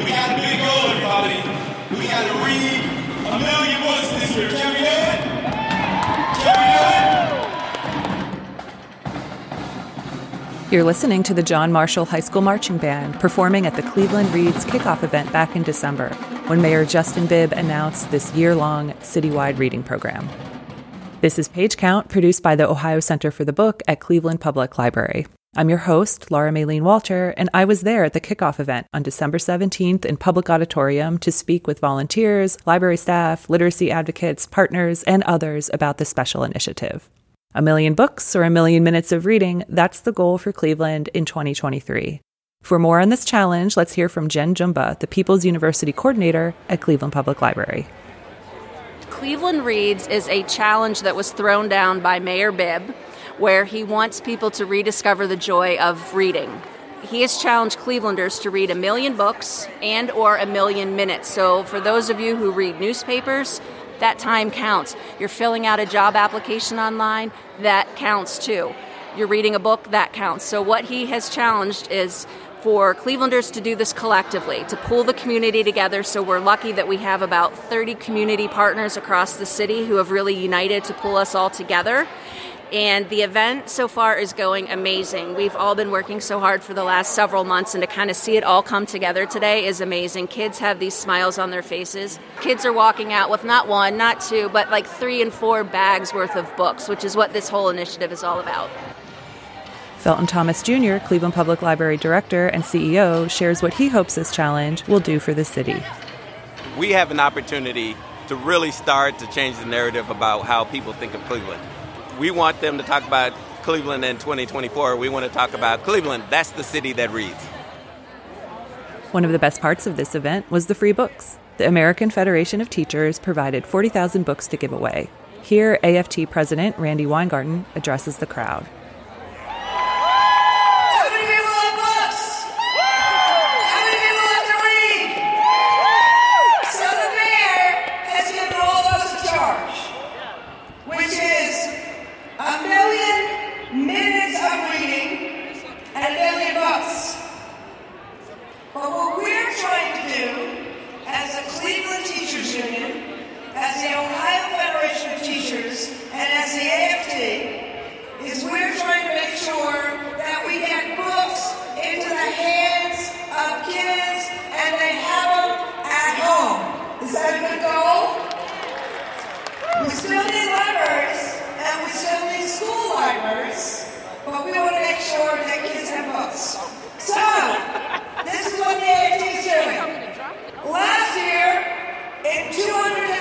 We got a big goal, everybody. We got to read a million books this year. Can we do it? You're listening to the John Marshall High School Marching Band performing at the Cleveland Reads kickoff event back in December when Mayor Justin Bibb announced this year long citywide reading program. This is Page Count, produced by the Ohio Center for the Book at Cleveland Public Library. I'm your host, Laura Maylene Walter, and I was there at the kickoff event on December 17th in Public Auditorium to speak with volunteers, library staff, literacy advocates, partners, and others about this special initiative. A million books or a million minutes of reading, that's the goal for Cleveland in 2023. For more on this challenge, let's hear from Jen Jumba, the People's University Coordinator at Cleveland Public Library. Cleveland Reads is a challenge that was thrown down by Mayor Bibb where he wants people to rediscover the joy of reading. He has challenged Clevelanders to read a million books and or a million minutes. So for those of you who read newspapers, that time counts. You're filling out a job application online, that counts too. You're reading a book, that counts. So what he has challenged is for Clevelanders to do this collectively, to pull the community together. So we're lucky that we have about 30 community partners across the city who have really united to pull us all together. And the event so far is going amazing. We've all been working so hard for the last several months, and to kind of see it all come together today is amazing. Kids have these smiles on their faces. Kids are walking out with not one, not two, but like three and four bags worth of books, which is what this whole initiative is all about. Felton Thomas Jr., Cleveland Public Library Director and CEO, shares what he hopes this challenge will do for the city. We have an opportunity to really start to change the narrative about how people think of Cleveland we want them to talk about Cleveland in 2024. We want to talk about Cleveland. That's the city that reads. One of the best parts of this event was the free books. The American Federation of Teachers provided 40,000 books to give away. Here, AFT President Randi Weingarten addresses the crowd. still need libraries, and we still need school libraries, but we want to make sure that kids have books. So, this is what the AFT is doing. Last year, in 200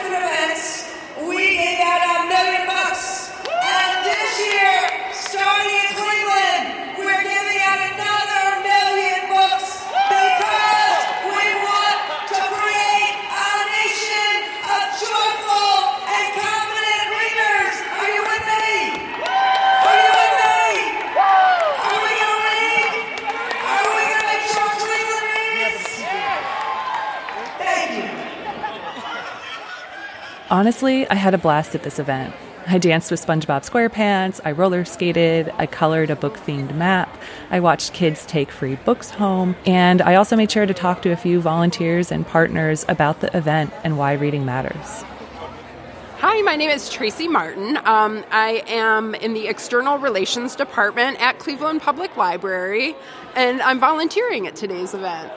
Honestly, I had a blast at this event. I danced with SpongeBob SquarePants, I roller skated, I colored a book themed map, I watched kids take free books home, and I also made sure to talk to a few volunteers and partners about the event and why reading matters. Hi, my name is Tracy Martin. Um, I am in the External Relations Department at Cleveland Public Library, and I'm volunteering at today's event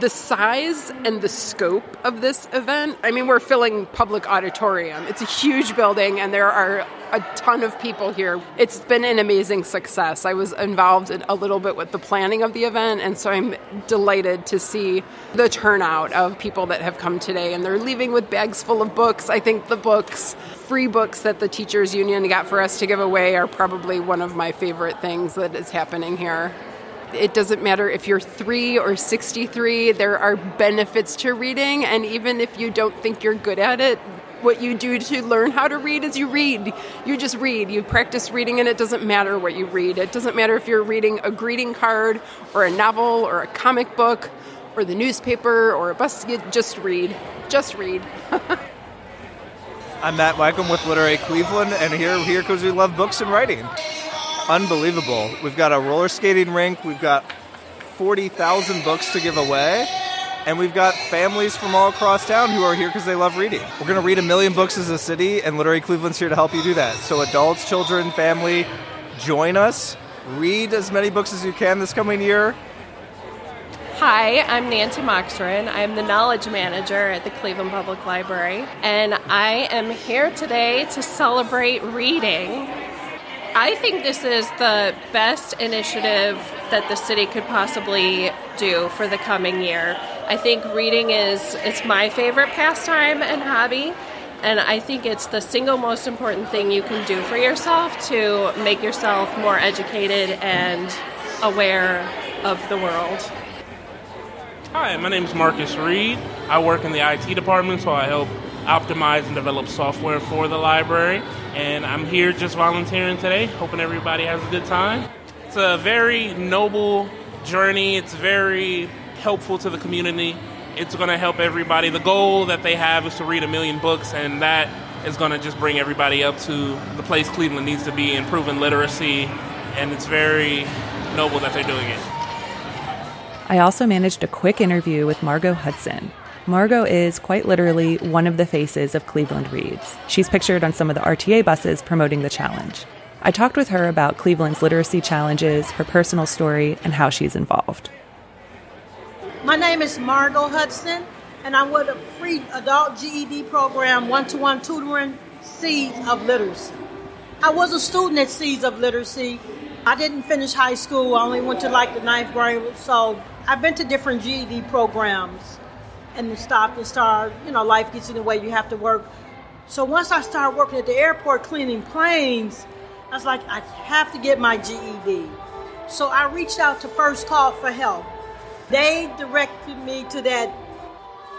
the size and the scope of this event, I mean, we're filling public auditorium. It's a huge building, and there are a ton of people here. It's been an amazing success. I was involved in a little bit with the planning of the event, and so I'm delighted to see the turnout of people that have come today, and they're leaving with bags full of books. I think the books, free books that the Teachers Union got for us to give away, are probably one of my favorite things that is happening here. It doesn't matter if you're three or 63, there are benefits to reading. And even if you don't think you're good at it, what you do to learn how to read is you read. You just read. You practice reading, and it doesn't matter what you read. It doesn't matter if you're reading a greeting card or a novel or a comic book or the newspaper or a bus. You just read. Just read. I'm Matt Weinkam with Literary Cleveland, and here, here because we love books and writing unbelievable. We've got a roller skating rink. We've got 40,000 books to give away. and we've got families from all across town who are here because they love reading. We're going to read a million books as a city, and Literary Cleveland's here to help you do that. So, adults, children, family, join us. Read as many books as you can this coming year. Hi, I'm Nancy Mocsiran. I'm the knowledge manager at the Cleveland Public Library, and I am here today to celebrate reading. I think this is the best initiative that the city could possibly do for the coming year. I think reading is it's my favorite pastime and hobby, and I think it's the single most important thing you can do for yourself to make yourself more educated and aware of the world. Hi, my name is Marcus Reid. I work in the IT department, so I help optimize and develop software for the library. And I'm here just volunteering today, hoping everybody has a good time. It's a very noble journey, it's very helpful to the community. It's going to help everybody. The goal that they have is to read a million books, and that is going to just bring everybody up to the place Cleveland needs to be, in improving literacy. And it's very noble that they're doing it. I also managed a quick interview with Margo Hudson. Margo is quite literally one of the faces of Cleveland Reads. She's pictured on some of the RTA buses promoting the challenge. I talked with her about Cleveland's literacy challenges, her personal story, and how she's involved. My name is Margo Hudson, and I'm with a free adult GED program, one to one tutoring, Seeds of Literacy. I was a student at Seeds of Literacy. I didn't finish high school, I only went to like the ninth grade, so I've been to different GED programs and stopped and started, you know, life gets in the way, you have to work. So once I started working at the airport cleaning planes, I was like, I have to get my GED. So I reached out to First Call for Help. They directed me to that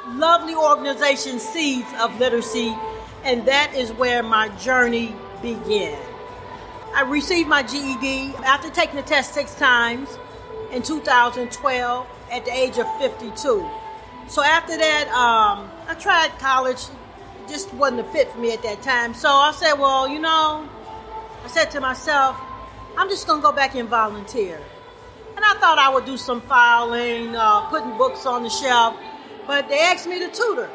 lovely organization, Seeds of Literacy, and that is where my journey began. I received my GED after taking the test six times in 2012 at the age of 52. So after that, um, I tried college. Just wasn't a fit for me at that time. So I said, well, you know, I said to myself, I'm just to go back and volunteer. And I thought I would do some filing, uh, putting books on the shelf, but they asked me to tutor.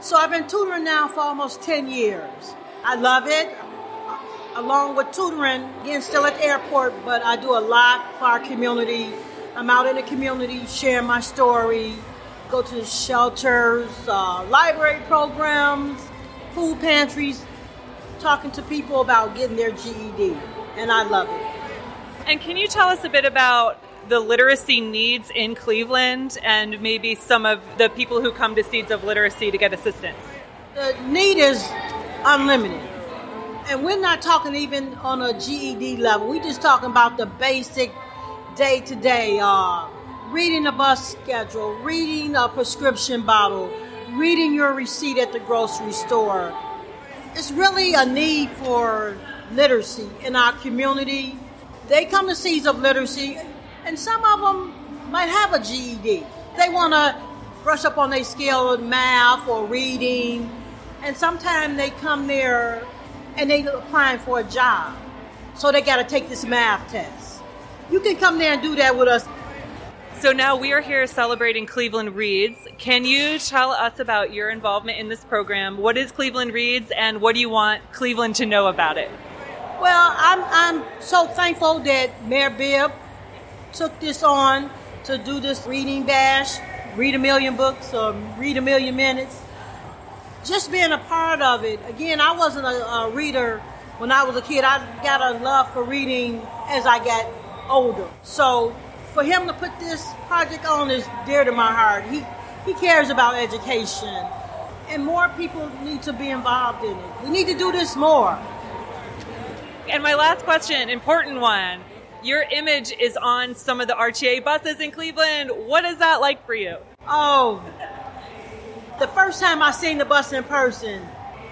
So I've been tutoring now for almost 10 years. I love it along with tutoring, again, still at the airport, but I do a lot for our community. I'm out in the community sharing my story, go to shelters, uh, library programs, food pantries, talking to people about getting their GED, and I love it. And can you tell us a bit about the literacy needs in Cleveland and maybe some of the people who come to Seeds of Literacy to get assistance? The need is unlimited and we're not talking even on a GED level. We're just talking about the basic day to day reading a bus schedule, reading a prescription bottle, reading your receipt at the grocery store. It's really a need for literacy in our community. They come to Seeds of Literacy, and some of them might have a GED. They want to brush up on their skill of math or reading, and sometimes they come there and they're applying for a job. So they got to take this math test. You can come there and do that with us. So now we are here celebrating Cleveland Reads. Can you tell us about your involvement in this program? What is Cleveland Reads and what do you want Cleveland to know about it? Well, I'm, I'm so thankful that Mayor Bibb took this on to do this reading bash, read a million books or read a million minutes just being a part of it. Again, I wasn't a, a, reader when I was a kid. I got a love for reading as I got older. So for him to put this project on is dear to my heart. He he cares about education, and more people need to be involved in it. We need to do this more. And my last question, important one. Your image is on some of the RTA buses in Cleveland. What is that like for you? Oh, the first time I seen the bus in person,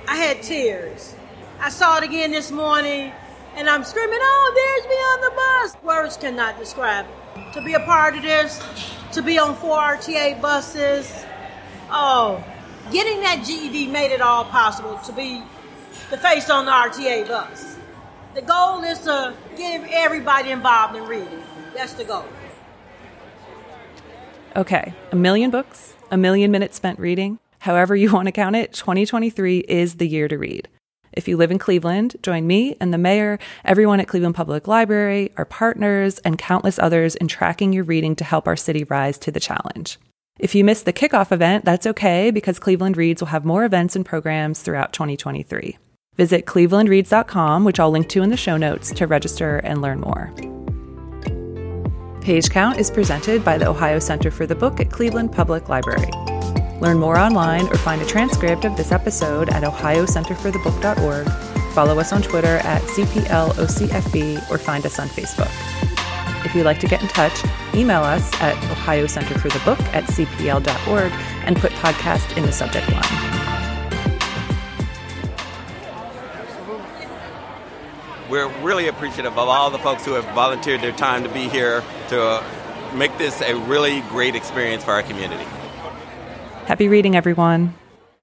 I had tears. I saw it again this morning, and I'm screaming, "Oh, there's me on the bus!" Words cannot describe it. To be a part of this, to be on four RTA buses, oh, getting that GED made it all possible to be the face on the RTA bus. The goal is to get everybody involved in reading. That's the goal. Okay, a million books, a million minutes spent reading. However, you want to count it, 2023 is the year to read. If you live in Cleveland, join me and the mayor, everyone at Cleveland Public Library, our partners, and countless others in tracking your reading to help our city rise to the challenge. If you missed the kickoff event, that's okay because Cleveland Reads will have more events and programs throughout 2023. Visit clevelandreads.com, which I'll link to in the show notes, to register and learn more. Page Count is presented by the Ohio Center for the Book at Cleveland Public Library. Learn more online or find a transcript of this episode at ohiocenterforthebook.org. Follow us on Twitter at CPLOCFB or find us on Facebook. If you'd like to get in touch, email us at ohiocenterforthebook at cpl.org and put podcast in the subject line. We're really appreciative of all the folks who have volunteered their time to be here to make this a really great experience for our community. Happy reading, everyone.